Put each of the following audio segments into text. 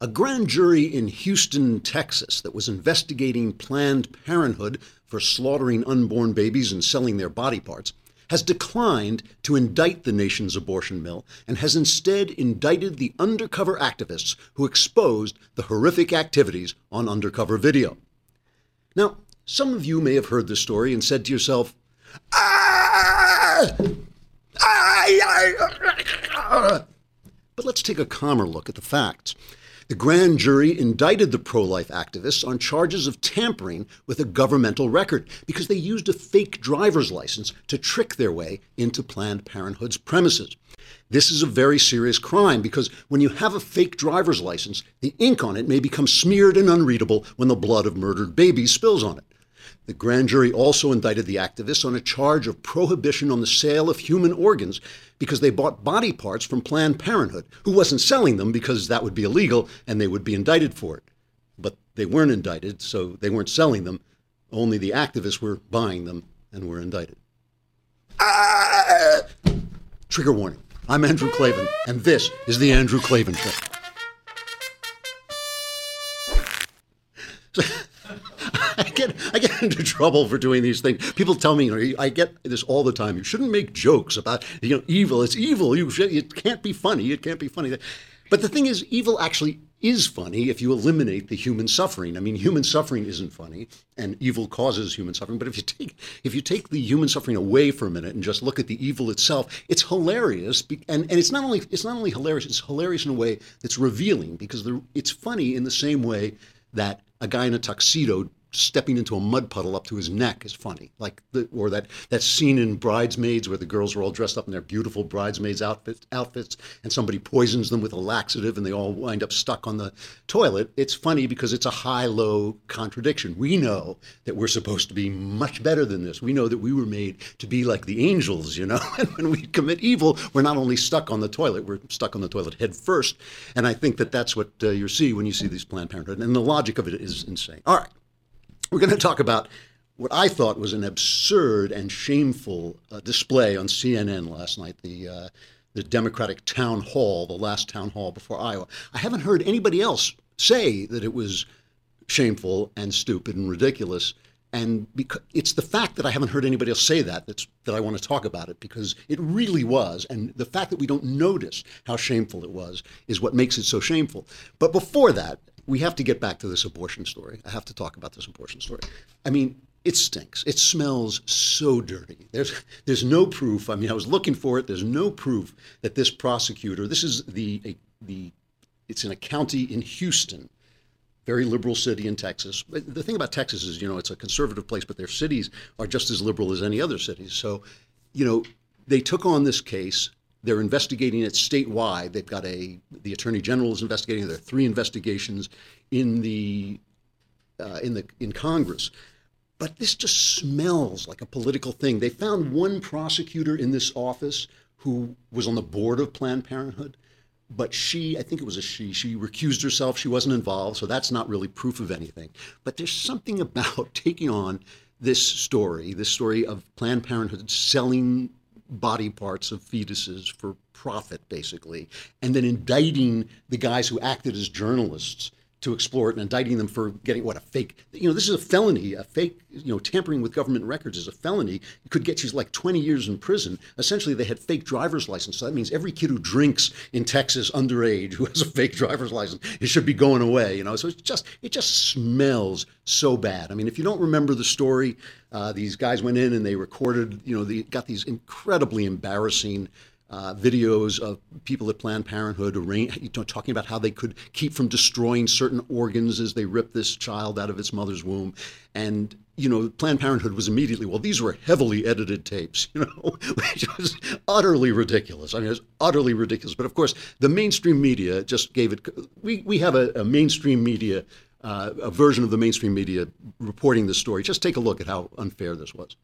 A grand jury in Houston, Texas, that was investigating Planned Parenthood for slaughtering unborn babies and selling their body parts has declined to indict the nation's abortion mill and has instead indicted the undercover activists who exposed the horrific activities on undercover video. Now, some of you may have heard this story and said to yourself, ah! Ah! But let's take a calmer look at the facts. The grand jury indicted the pro life activists on charges of tampering with a governmental record because they used a fake driver's license to trick their way into Planned Parenthood's premises. This is a very serious crime because when you have a fake driver's license, the ink on it may become smeared and unreadable when the blood of murdered babies spills on it. The grand jury also indicted the activists on a charge of prohibition on the sale of human organs because they bought body parts from Planned Parenthood, who wasn't selling them because that would be illegal and they would be indicted for it. But they weren't indicted, so they weren't selling them. Only the activists were buying them and were indicted. Ah! Trigger warning. I'm Andrew Klavan, and this is The Andrew Klavan Show. I get I get into trouble for doing these things. People tell me, you know, I get this all the time. You shouldn't make jokes about you know evil. It's evil. You should, it can't be funny. It can't be funny. But the thing is, evil actually is funny if you eliminate the human suffering. I mean, human suffering isn't funny, and evil causes human suffering. But if you take if you take the human suffering away for a minute and just look at the evil itself, it's hilarious. And and it's not only it's not only hilarious. It's hilarious in a way that's revealing because it's funny in the same way that a guy in a tuxedo stepping into a mud puddle up to his neck is funny. Like the, or that that scene in Bridesmaids where the girls are all dressed up in their beautiful bridesmaids outfits, outfits, and somebody poisons them with a laxative, and they all wind up stuck on the toilet. It's funny because it's a high-low contradiction. We know that we're supposed to be much better than this. We know that we were made to be like the angels, you know. And when we commit evil, we're not only stuck on the toilet, we're stuck on the toilet head first. And I think that that's what uh, you see when you see these Planned Parenthood, and the logic of it is insane. All right. We're going to talk about what I thought was an absurd and shameful uh, display on CNN last night, the uh, the Democratic town hall, the last town hall before Iowa. I haven't heard anybody else say that it was shameful and stupid and ridiculous. And because it's the fact that I haven't heard anybody else say that that's that I want to talk about it because it really was. And the fact that we don't notice how shameful it was is what makes it so shameful. But before that, we have to get back to this abortion story. I have to talk about this abortion story. I mean, it stinks. It smells so dirty. There's there's no proof. I mean, I was looking for it. There's no proof that this prosecutor. This is the a, the. It's in a county in Houston, very liberal city in Texas. But the thing about Texas is, you know, it's a conservative place, but their cities are just as liberal as any other cities. So, you know, they took on this case they're investigating it statewide. They've got a the attorney general is investigating. There are three investigations in the uh, in the in Congress. But this just smells like a political thing. They found one prosecutor in this office who was on the board of Planned Parenthood, but she, I think it was a she, she recused herself. She wasn't involved, so that's not really proof of anything. But there's something about taking on this story, this story of Planned Parenthood selling body parts of fetuses for profit, basically, and then indicting the guys who acted as journalists to explore it and indicting them for getting what a fake you know this is a felony. A fake you know tampering with government records is a felony. It could get you like 20 years in prison. Essentially they had fake driver's license. So that means every kid who drinks in texas underage who has a fake driver's license it should be going away you know? So it's just it just smells so bad. I mean if you don't remember the story uh, these guys went in and they recorded you know they got these incredibly embarrassing uh, videos of people at Planned Parenthood you know, talking about how they could keep from destroying certain organs as they rip this child out of its mother's womb. And, you know, Planned Parenthood was immediately, well, these were heavily edited tapes, you know, which was utterly ridiculous. I mean, it was utterly ridiculous. But of course, the mainstream media just gave it, we, we have a, a mainstream media, uh, a version of the mainstream media reporting this story. Just take a look at how unfair this was.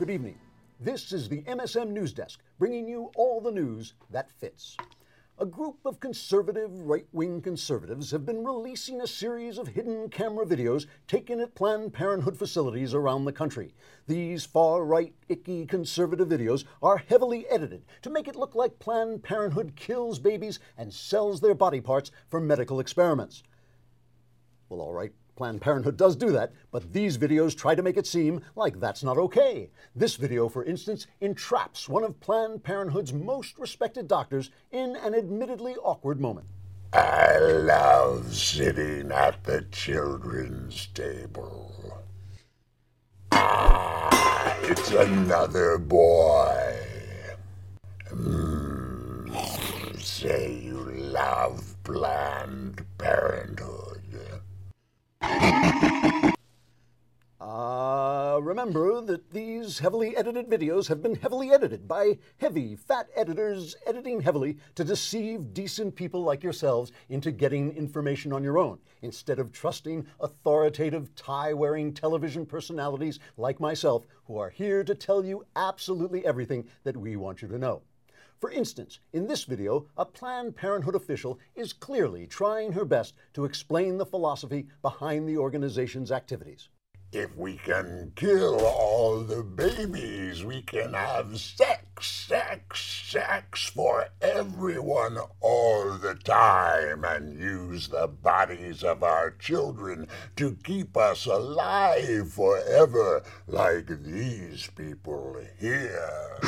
Good evening. This is the MSM News Desk, bringing you all the news that fits. a group of conservative, right wing conservatives have been releasing a series of hidden camera videos taken at Planned Parenthood facilities around the country. These far right, icky conservative videos are heavily edited to make it look like Planned Parenthood kills babies and sells their body parts for medical experiments. Well, all right, Planned Parenthood does do that, but these videos try to make it seem like that's not okay. This video, for instance, entraps one of Planned Parenthood's most respected doctors in an admittedly awkward moment. I love sitting at the children's table. Ah, it's another boy. Mm, say you love Planned Parenthood. Uh, remember that these heavily edited videos have been heavily edited by heavy, fat editors editing heavily to deceive decent people like yourselves into getting information on your own, instead of trusting authoritative, tie wearing television personalities like myself who are here to tell you absolutely everything that we want you to know. For instance, in this video, a Planned Parenthood official is clearly trying her best to explain the philosophy behind the organization's activities. If we can kill all the babies, we can have sex, sex, sex for everyone all the time and use the bodies of our children to keep us alive forever, like these people here.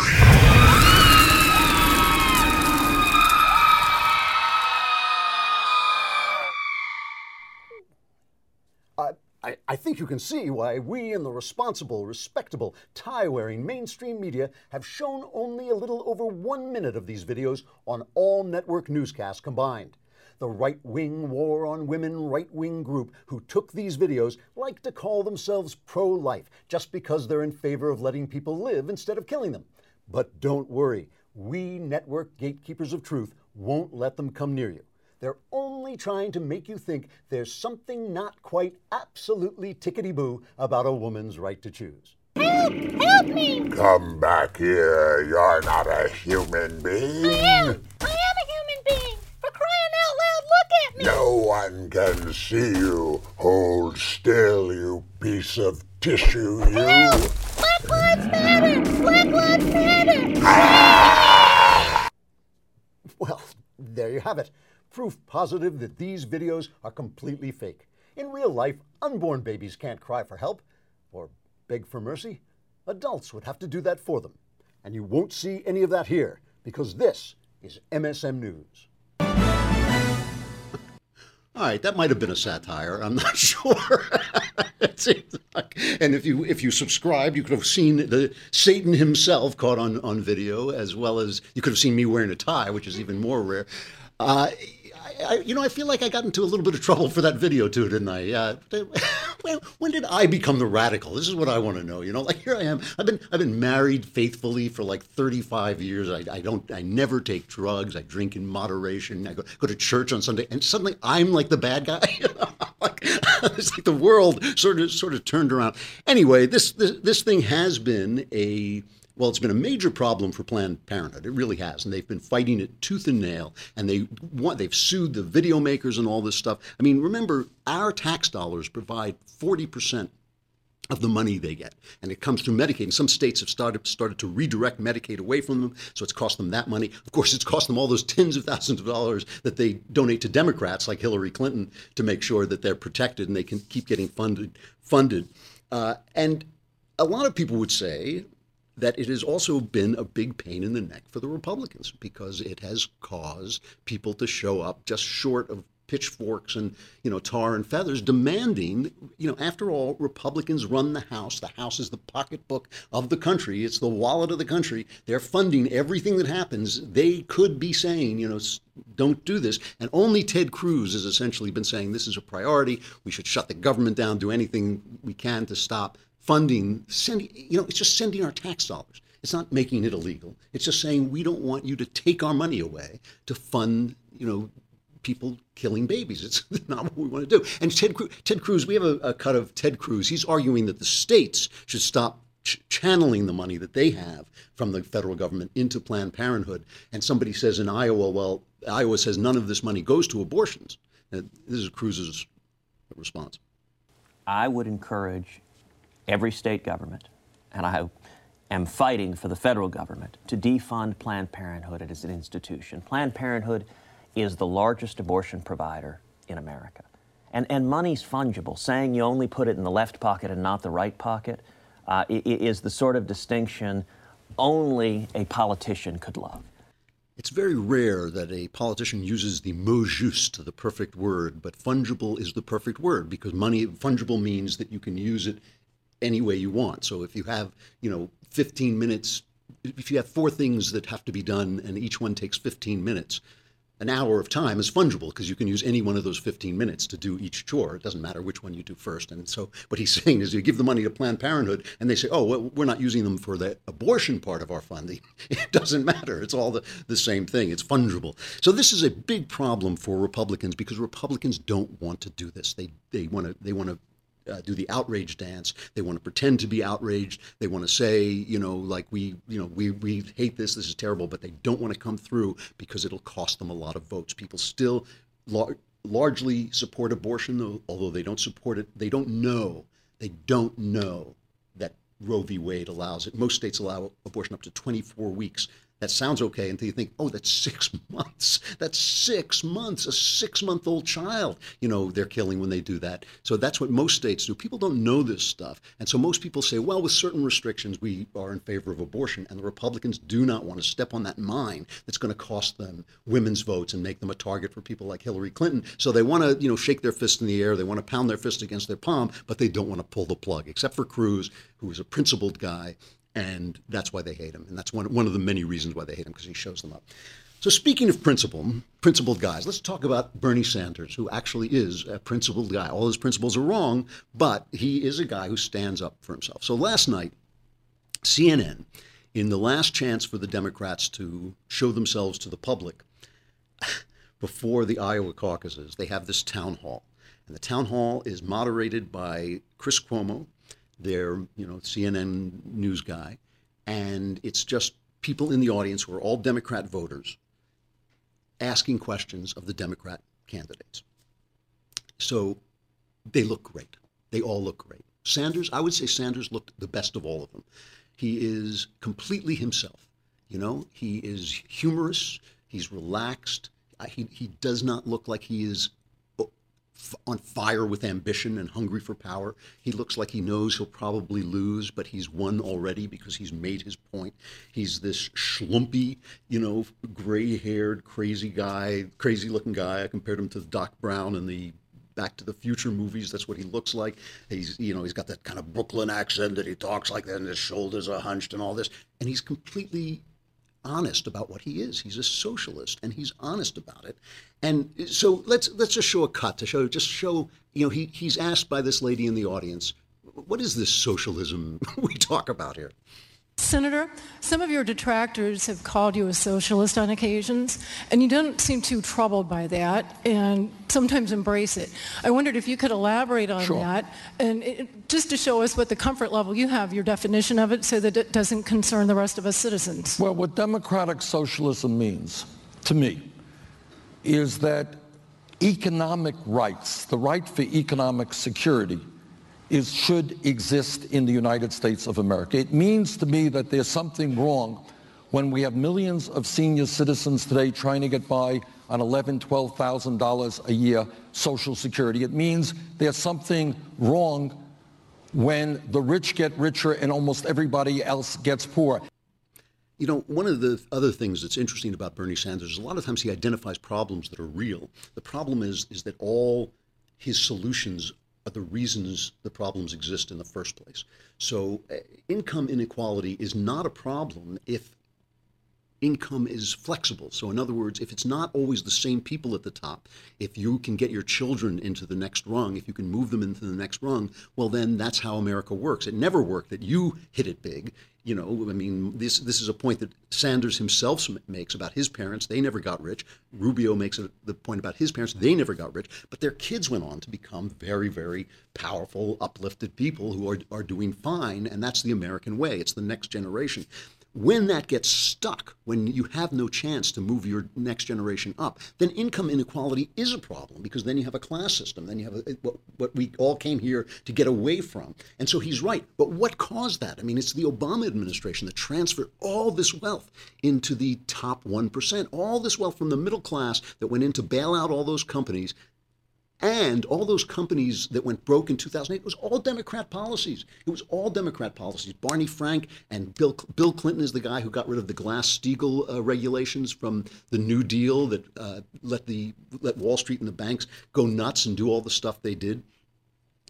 I, I, think you can see why we in the responsible, respectable, tie wearing mainstream media have shown only a little over one minute of these videos on all network newscasts combined. The right wing war on women right wing group who took these videos like to call themselves pro life just because they're in favor of letting people live instead of killing them. But don't worry, we network gatekeepers of truth won't let them come near you. They're only trying to make you think there's something not quite absolutely tickety boo about a woman's right to choose. Help! Help me! Come back here. You're not a human being. I am! I am a human being! For crying out loud, look at me! No one can see you. Hold still, you piece of tissue, you. Help! Black Lives Matter! Black Lives Matter! Ah! Well, there you have it proof positive that these videos are completely fake. In real life, unborn babies can't cry for help or beg for mercy. Adults would have to do that for them. And you won't see any of that here because this is MSM News. All right, that might have been a satire. I'm not sure. like, and if you if you subscribed, you could have seen the Satan himself caught on on video, as well as you could have seen me wearing a tie, which is even more rare. Uh, I, you know, I feel like I got into a little bit of trouble for that video too, didn't I? Uh, when did I become the radical? This is what I want to know. You know, like here I am. I've been I've been married faithfully for like 35 years. I, I don't I never take drugs. I drink in moderation. I go, go to church on Sunday, and suddenly I'm like the bad guy. like, it's like the world sort of sort of turned around. Anyway, this this, this thing has been a well, it's been a major problem for Planned Parenthood. It really has, and they've been fighting it tooth and nail. And they want they've sued the video makers and all this stuff. I mean, remember, our tax dollars provide forty percent of the money they get, and it comes through Medicaid. And some states have started started to redirect Medicaid away from them, so it's cost them that money. Of course, it's cost them all those tens of thousands of dollars that they donate to Democrats like Hillary Clinton to make sure that they're protected and they can keep getting funded. Funded, uh, and a lot of people would say that it has also been a big pain in the neck for the Republicans because it has caused people to show up just short of pitchforks and you know tar and feathers demanding you know after all republicans run the house. The house is the pocketbook of the country. It's the wallet of the country. They're funding everything that happens. They could be saying you know don't do this. And only ted cruz has essentially been saying this is a priority. We should shut the government down do anything we can to stop funding, sending, you know, it's just sending our tax dollars. It's not making it illegal. It's just saying we don't want you to take our money away to fund, you know, people killing babies. It's not what we want to do. And Ted, Ted Cruz, we have a, a cut of Ted Cruz. He's arguing that the states should stop ch- channeling the money that they have from the federal government into Planned Parenthood. And somebody says in Iowa, well, Iowa says none of this money goes to abortions. Uh, this is Cruz's response. I would encourage every state government, and I am fighting for the federal government, to defund Planned Parenthood as an institution. Planned Parenthood is the largest abortion provider in America. And, and money's fungible. Saying you only put it in the left pocket and not the right pocket uh, is the sort of distinction only a politician could love. It's very rare that a politician uses the mot juste, the perfect word, but fungible is the perfect word because money fungible means that you can use it any way you want. So if you have, you know, 15 minutes, if you have four things that have to be done and each one takes 15 minutes, an hour of time is fungible because you can use any one of those 15 minutes to do each chore. It doesn't matter which one you do first. And so what he's saying is you give the money to Planned Parenthood and they say, oh, well, we're not using them for the abortion part of our funding. It doesn't matter. It's all the, the same thing. It's fungible. So this is a big problem for Republicans because Republicans don't want to do this. They, they want to they want to uh, do the outrage dance. They want to pretend to be outraged. They want to say, you know, like we, you know, we we hate this. This is terrible. But they don't want to come through because it'll cost them a lot of votes. People still lar- largely support abortion, though, although they don't support it. They don't know. They don't know that Roe v. Wade allows it. Most states allow abortion up to 24 weeks that sounds okay until you think, oh, that's six months. That's six months. A six month old child, you know, they're killing when they do that. So that's what most states do. People don't know this stuff. And so most people say, well, with certain restrictions, we are in favor of abortion. And the Republicans do not want to step on that mine that's going to cost them women's votes and make them a target for people like Hillary Clinton. So they want to, you know, shake their fist in the air. They want to pound their fist against their palm, but they don't want to pull the plug, except for Cruz, who is a principled guy and that's why they hate him. And that's one, one of the many reasons why they hate him, because he shows them up. So, speaking of principle, principled guys, let's talk about Bernie Sanders, who actually is a principled guy. All his principles are wrong, but he is a guy who stands up for himself. So, last night, CNN, in the last chance for the Democrats to show themselves to the public before the Iowa caucuses, they have this town hall. And the town hall is moderated by Chris Cuomo, their you know CNN news guy, and it's just people in the audience who are all Democrat voters asking questions of the Democrat candidates. So they look great. They all look great. Sanders, I would say Sanders looked the best of all of them. He is completely himself. You know, he is humorous. He's relaxed. He, he does not look like he is on fire with ambition and hungry for power. He looks like he knows he'll probably lose, but he's won already because he's made his point. He's this schlumpy, you know, gray-haired, crazy guy, crazy-looking guy. I compared him to Doc Brown in the Back to the Future movies. That's what he looks like. He's, you know, he's got that kind of Brooklyn accent that he talks like that, and his shoulders are hunched and all this. And he's completely honest about what he is. He's a socialist, and he's honest about it. And so let's let's just show a cut to show just show you know he he's asked by this lady in the audience, what is this socialism we talk about here? Senator, some of your detractors have called you a socialist on occasions, and you don't seem too troubled by that and sometimes embrace it. I wondered if you could elaborate on sure. that and it, just to show us what the comfort level you have, your definition of it, so that it doesn't concern the rest of us citizens. Well, what democratic socialism means to me is that economic rights, the right for economic security, is should exist in the United States of America. It means to me that there's something wrong when we have millions of senior citizens today trying to get by on $11,000, $12,000 a year Social Security. It means there's something wrong when the rich get richer and almost everybody else gets poor. You know, one of the other things that's interesting about Bernie Sanders is a lot of times he identifies problems that are real. The problem is is that all his solutions are the reasons the problems exist in the first place. So, uh, income inequality is not a problem if income is flexible. So, in other words, if it's not always the same people at the top, if you can get your children into the next rung, if you can move them into the next rung, well, then that's how America works. It never worked that you hit it big. You know, I mean, this this is a point that Sanders himself makes about his parents. They never got rich. Rubio makes a, the point about his parents. They never got rich, but their kids went on to become very, very powerful, uplifted people who are, are doing fine. And that's the American way. It's the next generation. When that gets stuck, when you have no chance to move your next generation up, then income inequality is a problem because then you have a class system. Then you have a, what, what we all came here to get away from. And so he's right. But what caused that? I mean, it's the Obama administration that transferred all this wealth into the top 1%, all this wealth from the middle class that went in to bail out all those companies and all those companies that went broke in 2008 it was all Democrat policies. It was all Democrat policies. Barney Frank and Bill Bill Clinton is the guy who got rid of the Glass-Steagall uh, regulations from the New Deal that uh, let the let Wall Street and the banks go nuts and do all the stuff they did.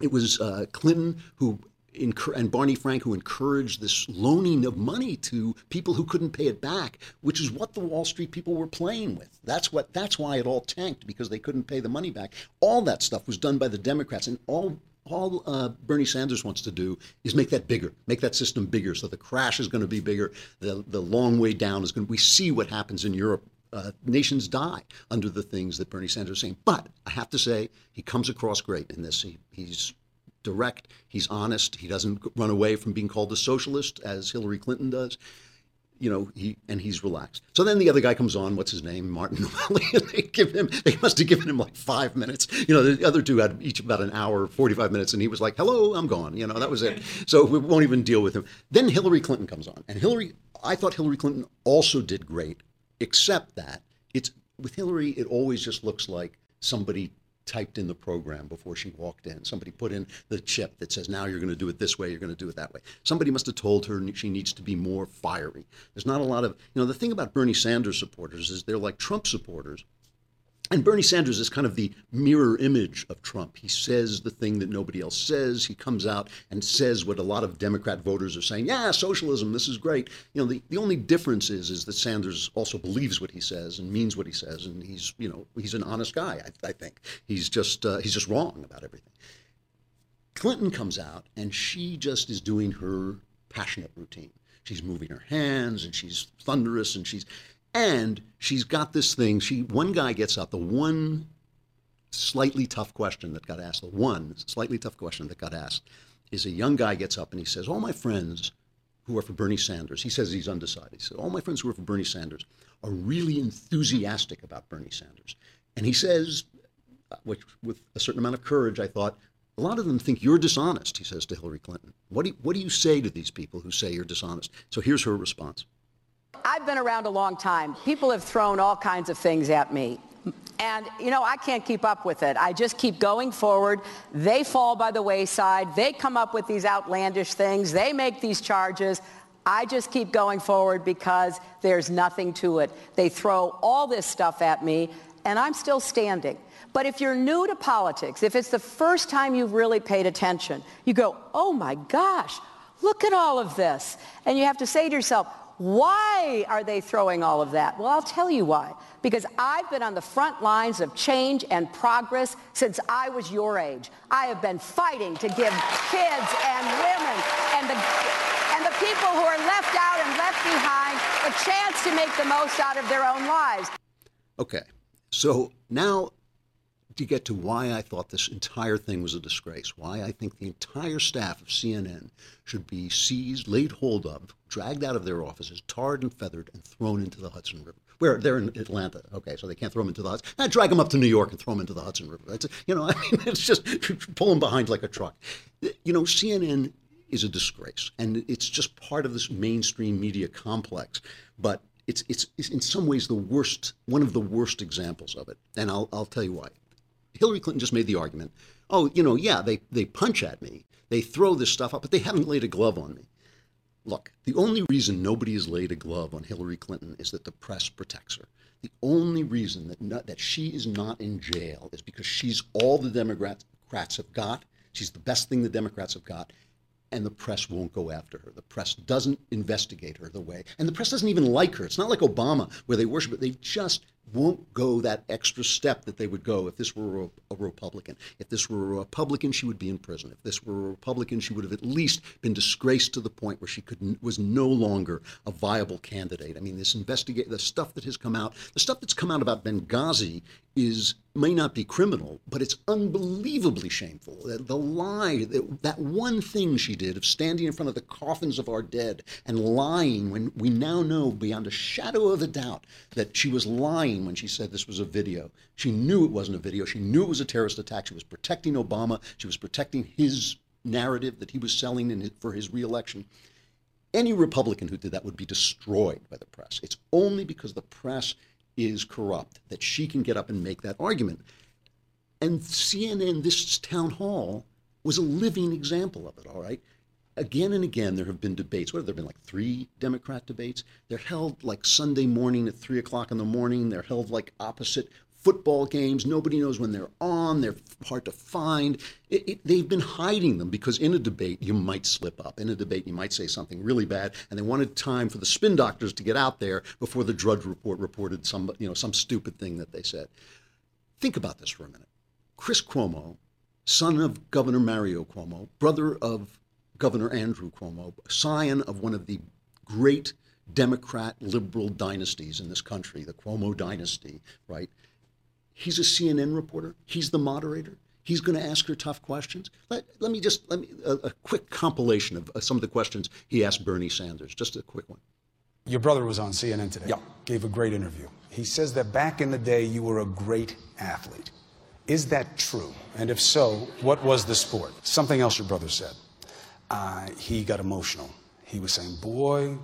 It was uh, Clinton who and Barney Frank who encouraged this loaning of money to people who couldn't pay it back, which is what the Wall Street people were playing with. That's what that's why it all tanked because they couldn't pay the money back. All that stuff was done by the Democrats, and all all uh, Bernie Sanders wants to do is make that bigger, make that system bigger, so the crash is going to be bigger. The the long way down is going. to We see what happens in Europe uh, nations die under the things that Bernie Sanders is saying. But I have to say, he comes across great in this. He, he's direct, he's honest, he doesn't run away from being called a socialist as Hillary Clinton does. You know, he and he's relaxed. So then the other guy comes on. What's his name? Martin Novelli. they give him. They must have given him like five minutes. You know, the other two had each about an hour, forty-five minutes, and he was like, "Hello, I'm gone." You know, that was it. So we won't even deal with him. Then Hillary Clinton comes on, and Hillary. I thought Hillary Clinton also did great, except that it's with Hillary. It always just looks like somebody typed in the program before she walked in. Somebody put in the chip that says, now you're going to do it this way, you're going to do it that way. Somebody must have told her she needs to be more fiery. There's not a lot of, you know, the thing about Bernie Sanders supporters is they're like Trump supporters. And Bernie Sanders is kind of the mirror image of Trump. He says the thing that nobody else says. He comes out and says what a lot of Democrat voters are saying. Yeah, socialism, this is great. You know, the, the only difference is is that Sanders also believes what he says and means what he says, and he's you know he's an honest guy. I, I think he's just uh, he's just wrong about everything. Clinton comes out and she just is doing her passionate routine. She's moving her hands and she's thunderous and she's and she's got this thing. She one guy gets up, the one slightly tough question that got asked, the one slightly tough question that got asked is a young guy gets up and he says, All my friends who are for Bernie Sanders, he says he's undecided. He said, All my friends who are for Bernie Sanders are really enthusiastic about Bernie Sanders. And he says, which with a certain amount of courage, I thought, a lot of them think you're dishonest, he says to Hillary Clinton. What do you, what do you say to these people who say you're dishonest? So here's her response. I've been around a long time. People have thrown all kinds of things at me. And, you know, I can't keep up with it. I just keep going forward. They fall by the wayside. They come up with these outlandish things. They make these charges. I just keep going forward because there's nothing to it. They throw all this stuff at me, and I'm still standing. But if you're new to politics, if it's the first time you've really paid attention, you go, oh my gosh, look at all of this. And you have to say to yourself, why are they throwing all of that? Well, I'll tell you why. Because I've been on the front lines of change and progress since I was your age. I have been fighting to give kids and women and the, and the people who are left out and left behind a chance to make the most out of their own lives. Okay, so now to get to why I thought this entire thing was a disgrace, why I think the entire staff of CNN should be seized, laid hold of, dragged out of their offices, tarred and feathered, and thrown into the Hudson River. Where they're in Atlanta, okay, so they can't throw them into the Hudson. I drag them up to New York and throw them into the Hudson River. It's, you know, I mean, it's just pull them behind like a truck. You know, CNN is a disgrace, and it's just part of this mainstream media complex. But it's, it's, it's in some ways the worst, one of the worst examples of it, and I'll, I'll tell you why. Hillary Clinton just made the argument, oh, you know, yeah, they, they punch at me, they throw this stuff up, but they haven't laid a glove on me. Look, the only reason nobody has laid a glove on Hillary Clinton is that the press protects her. The only reason that not, that she is not in jail is because she's all the Democrats have got. She's the best thing the Democrats have got, and the press won't go after her. The press doesn't investigate her the way, and the press doesn't even like her. It's not like Obama where they worship her. They just won't go that extra step that they would go if this were a, Republican. If this were a Republican, she would be in prison. If this were a Republican, she would have at least been disgraced to the point where she could was no longer a viable candidate. I mean, this investigate the stuff that has come out, the stuff that's come out about Benghazi is may not be criminal, but it's unbelievably shameful. The, the lie, that, that one thing she did of standing in front of the coffins of our dead and lying when we now know beyond a shadow of a doubt that she was lying when she said this was a video. She knew it wasn't a video. She knew it was a terrorist attack. She was protecting Obama. She was protecting his narrative that he was selling in, for his reelection. Any Republican who did that would be destroyed by the press. It's only because the press is corrupt, that she can get up and make that argument. And CNN, this town hall, was a living example of it, all right? Again and again, there have been debates. What have there been, like three Democrat debates? They're held like Sunday morning at 3 o'clock in the morning. They're held like opposite football games. Nobody knows when they're on. They're hard to find. It, it, they've been hiding them because in a debate you might slip up. In a debate you might say something really bad, and they wanted time for the spin doctors to get out there before the Drudge Report reported some you know some stupid thing that they said. Think about this for a minute. Chris Cuomo, son of Governor Mario Cuomo, brother of Governor Andrew Cuomo, scion of one of the great Democrat liberal dynasties in this country, the Cuomo dynasty, right? He's a CNN reporter. He's the moderator. He's going to ask her tough questions. Let, let me just let me a, a quick compilation of uh, some of the questions he asked Bernie Sanders. Just a quick one. Your brother was on CNN today. Yeah. Gave a great interview. He says that back in the day you were a great athlete. Is that true? And if so, what was the sport? Something else your brother said. Uh, he got emotional. He was saying, Boy,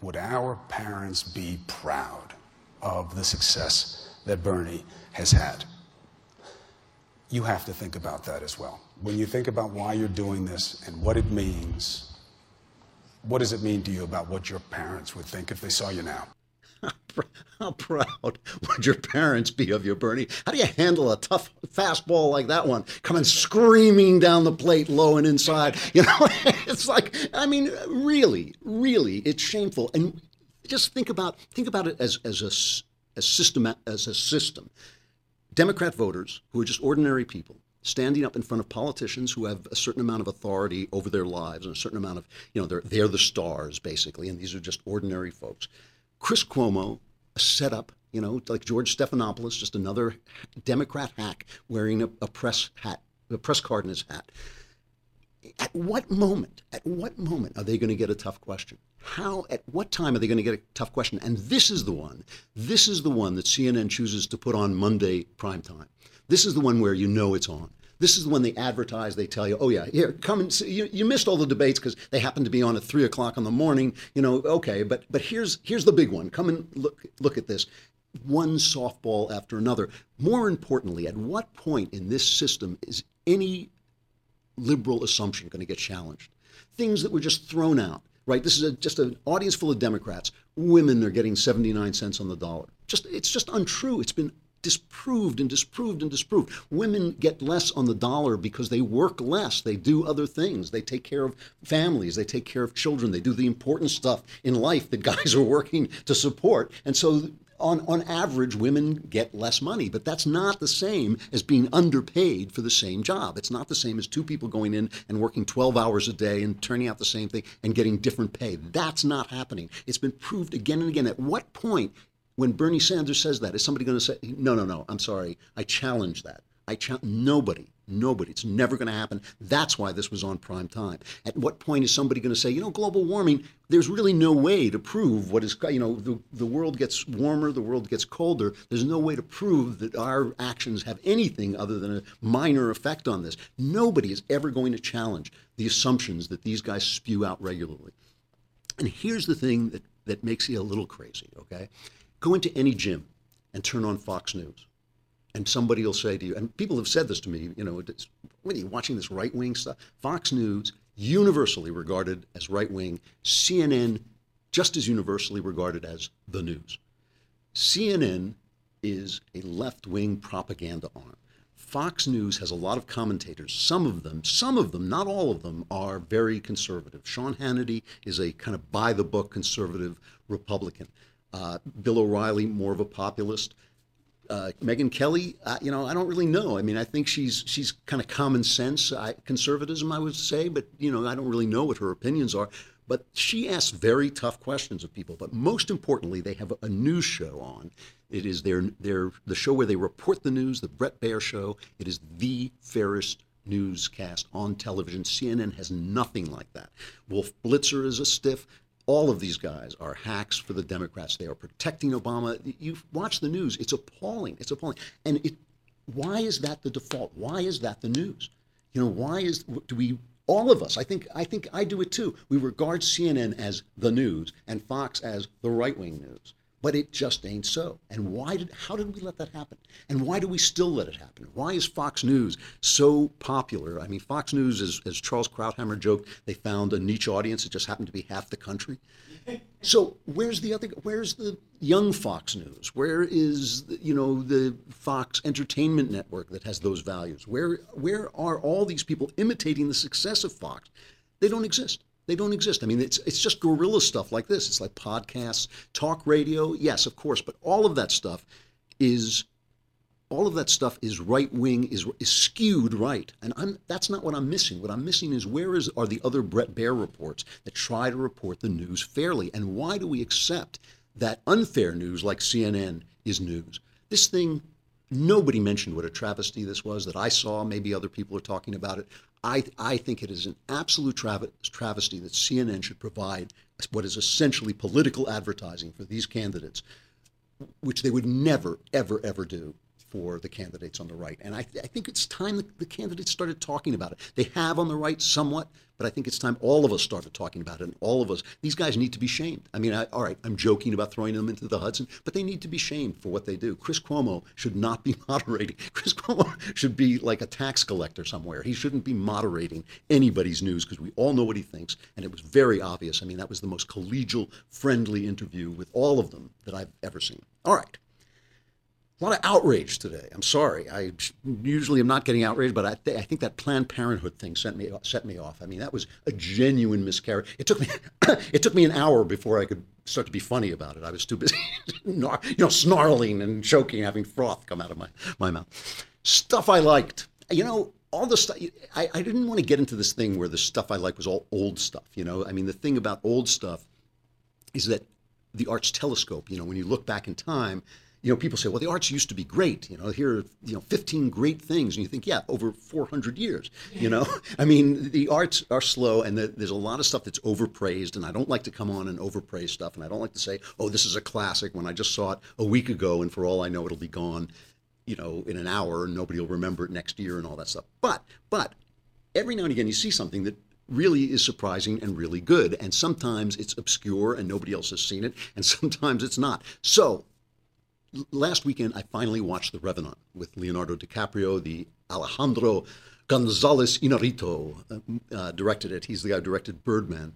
would our parents be proud of the success that Bernie has had. You have to think about that as well. When you think about why you're doing this and what it means, what does it mean to you about what your parents would think if they saw you now? How proud would your parents be of you, Bernie? How do you handle a tough fastball like that one coming screaming down the plate, low and inside? You know, it's like, I mean, really, really, it's shameful. And just think about think about it as as a as system as a system. Democrat voters who are just ordinary people standing up in front of politicians who have a certain amount of authority over their lives and a certain amount of, you know, they're, they're the stars, basically, and these are just ordinary folks. Chris Cuomo, a setup, you know, like George Stephanopoulos, just another Democrat hack wearing a, a press hat, a press card in his hat. At what moment, at what moment are they going to get a tough question? How, at what time are they going to get a tough question? And this is the one, this is the one that CNN chooses to put on Monday prime time. This is the one where you know it's on. This is when they advertise. They tell you, oh yeah, here, come and see. You, you missed all the debates because they happen to be on at three o'clock in the morning. You know, okay, but but here's here's the big one. Come and look look at this. One softball after another. More importantly, at what point in this system is any liberal assumption going to get challenged? Things that were just thrown out right? This is a, just an audience full of Democrats. Women are getting 79 cents on the dollar. Just it's just untrue. It's been disproved and disproved and disproved. Women get less on the dollar because they work less. They do other things. They take care of families. They take care of children. They do the important stuff in life that guys are working to support. And so on, on average, women get less money, but that's not the same as being underpaid for the same job. It's not the same as two people going in and working 12 hours a day and turning out the same thing and getting different pay. That's not happening. It's been proved again and again. At what point, when Bernie Sanders says that, is somebody going to say, no, no, no, I'm sorry, I challenge that? I challenge nobody Nobody. It's never going to happen. That's why this was on prime time. At what point is somebody going to say, you know, global warming, there's really no way to prove what is, you know, the, the world gets warmer, the world gets colder. There's no way to prove that our actions have anything other than a minor effect on this. Nobody is ever going to challenge the assumptions that these guys spew out regularly. And here's the thing that, that makes you a little crazy, okay? Go into any gym and turn on Fox News and somebody will say to you, and people have said this to me, you know, what are you watching this right wing stuff? Fox News, universally regarded as right wing, CNN, just as universally regarded as the news. CNN is a left wing propaganda arm. Fox News has a lot of commentators. Some of them, some of them, not all of them, are very conservative. Sean Hannity is a kind of by the book conservative Republican. Uh, Bill O'Reilly, more of a populist. Uh, Megyn Kelly, uh, you know, I don't really know. I mean, I think she's she's kind of common sense I, conservatism, I would say, but you know, I don't really know what her opinions are. But she asks very tough questions of people. But most importantly, they have a news show on. It is their their the show where they report the news, the Bret Baier show. It is the fairest newscast on television. CNN has nothing like that. Wolf Blitzer is a stiff all of these guys are hacks for the Democrats. They are protecting Obama. You watch the news; it's appalling. It's appalling. And it, why is that the default? Why is that the news? You know, why is do we? All of us, I think, I think I do it too. We regard CNN as the news and Fox as the right wing news but it just ain't so. And why did how did we let that happen? And why do we still let it happen? Why is Fox News so popular? I mean, Fox News, is, as Charles Krauthammer joked, they found a niche audience. It just happened to be half the country. So where's the other? Where's the young Fox News? Where is you know the Fox Entertainment Network that has those values? Where where are all these people imitating the success of Fox? They don't exist. They don't exist. I mean, it's it's just guerrilla stuff like this. It's like podcasts, talk radio, yes, of course, but all of that stuff is all of that stuff is right wing, is, is skewed right, and I'm that's not what I'm missing. What I'm missing is where is are the other Bret Baier reports that try to report the news fairly, and why do we accept that unfair news like CNN is news? This thing Nobody mentioned what a travesty this was that I saw. Maybe other people are talking about it. I, I think it is an absolute travesty that CNN should provide what is essentially political advertising for these candidates, which they would never, ever, ever do for the candidates on the right. And I, th- I think it's time the, the candidates started talking about it. They have on the right somewhat, but I think it's time all of us started talking about it. And all of us, these guys need to be shamed. I mean, I, all right, I'm joking about throwing them into the Hudson, but they need to be shamed for what they do. Chris Cuomo should not be moderating. Chris Cuomo should be like a tax collector somewhere. He shouldn't be moderating anybody's news because we all know what he thinks. And it was very obvious. I mean, that was the most collegial, friendly interview with all of them that I've ever seen. All right a lot of outrage today. I'm sorry. I usually am not getting outraged, but I, th- I think that Planned Parenthood thing set me set me off. I mean, that was a genuine miscarriage. It took me it took me an hour before I could start to be funny about it. I was too busy, you know, snarling and choking, having froth come out of my my mouth. Stuff I liked. You know, all the stuff. I, I didn't want to get into this thing where the stuff I like was all old stuff. You know, I mean, the thing about old stuff is that the Arts Telescope. You know, when you look back in time you know, people say, well, the arts used to be great. You know, here are, you know, 15 great things. And you think, yeah, over 400 years, you know? I mean, the arts are slow and the, there's a lot of stuff that's overpraised. And I don't like to come on and overpraise stuff. And I don't like to say, oh, this is a classic when I just saw it a week ago and for all I know, it'll be gone, you know, in an hour and nobody will remember it next year and all that stuff. But, but every now and again, you see something that really is surprising and really good. And sometimes it's obscure and nobody else has seen it, and sometimes it's not. So last weekend, I finally watched The Revenant with Leonardo DiCaprio, the Alejandro Gonzalez Iñárritu uh, uh, directed it. He's the guy who directed Birdman.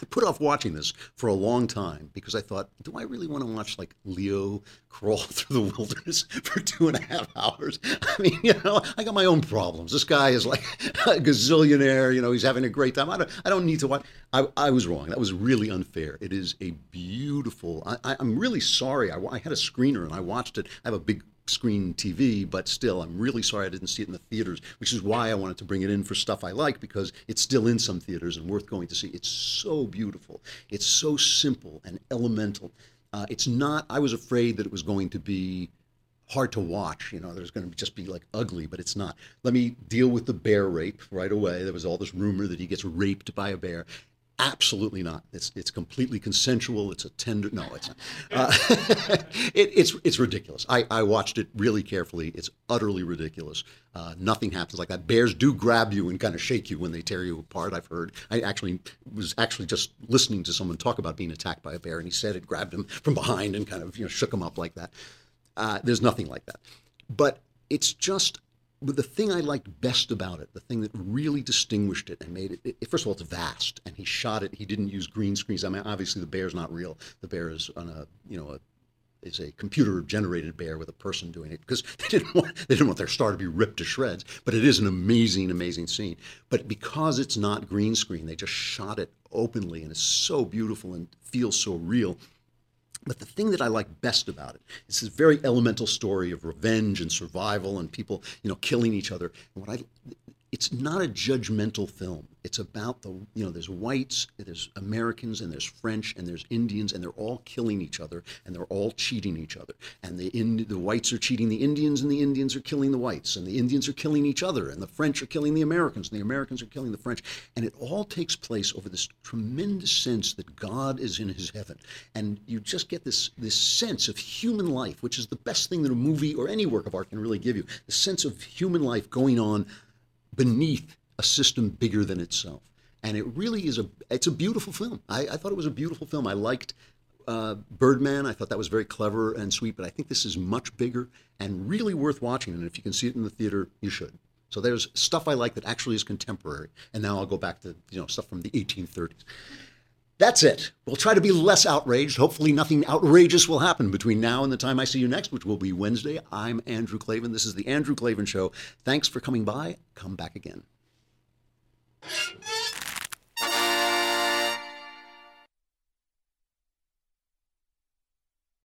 I put off watching this for a long time because I thought, do I really want to watch like Leo crawl through the wilderness for two and a half hours? I mean, you know, I got my own problems. This guy is like a gazillionaire. You know, he's having a great time. I don't, I don't need to watch. I, I was wrong. That was really unfair. It is a beautiful. I, am really sorry. I, I had a screener and I watched it. I have a big screen TV, but still, I'm really sorry I didn't see it in the theaters, which is why I wanted to bring it in for stuff I like because it's still in some theaters and worth going to see. It's so beautiful. It's so simple and elemental. Uh, it's not, I was afraid that it was going to be hard to watch. You know, there's going to just be like ugly, but it's not. Let me deal with the bear rape right away. There was all this rumor that he gets raped by a bear. Absolutely not. It's it's completely consensual. It's a tender. No, it's not. Uh, it, it's it's ridiculous. I, I watched it really carefully. It's utterly ridiculous. Uh, nothing happens like that. Bears do grab you and kind of shake you when they tear you apart. I've heard. I actually was actually just listening to someone talk about being attacked by a bear, and he said it grabbed him from behind and kind of you know shook him up like that. Uh, there's nothing like that. But it's just but the thing I liked best about it, the thing that really distinguished it and made it, it, first of all, it's vast, and he shot it. He didn't use green screens. I mean, obviously the bear's not real. The bear is on a, you know, a, is a computer-generated bear with a person doing it because they didn't want they didn't want their star to be ripped to shreds. But it is an amazing, amazing scene. But because it's not green screen, they just shot it openly, and it's so beautiful and feels so real But the thing that I like best about it is this very elemental story of revenge and survival and people, you know, killing each other. And what I, it's not a judgmental film. It's about the, you know, there's whites, there's Americans, and there's French, and there's Indians, and they're all killing each other, and they're all cheating each other. And the the whites are cheating the Indians, and the Indians are killing the whites, and the Indians are killing each other, and the French are killing the Americans, and the Americans are killing the French. And it all takes place over this tremendous sense that God is in His heaven, and you just get this this sense of human life, which is the best thing that a movie or any work of art can really give you. The sense of human life going on beneath a system bigger than itself. And it really is a it's a beautiful film. I, I thought it was a beautiful film. I liked uh, Birdman. I thought that was very clever and sweet, but I think this is much bigger and really worth watching. And if you can see it in the theater, you should. So there's stuff I like that actually is contemporary. And now I'll go back to you know stuff from the 1830s. That's it. We'll try to be less outraged. Hopefully, nothing outrageous will happen between now and the time I see you next, which will be Wednesday. I'm Andrew Klavan. This is The Andrew Klavan Show. Thanks for coming by. Come back again.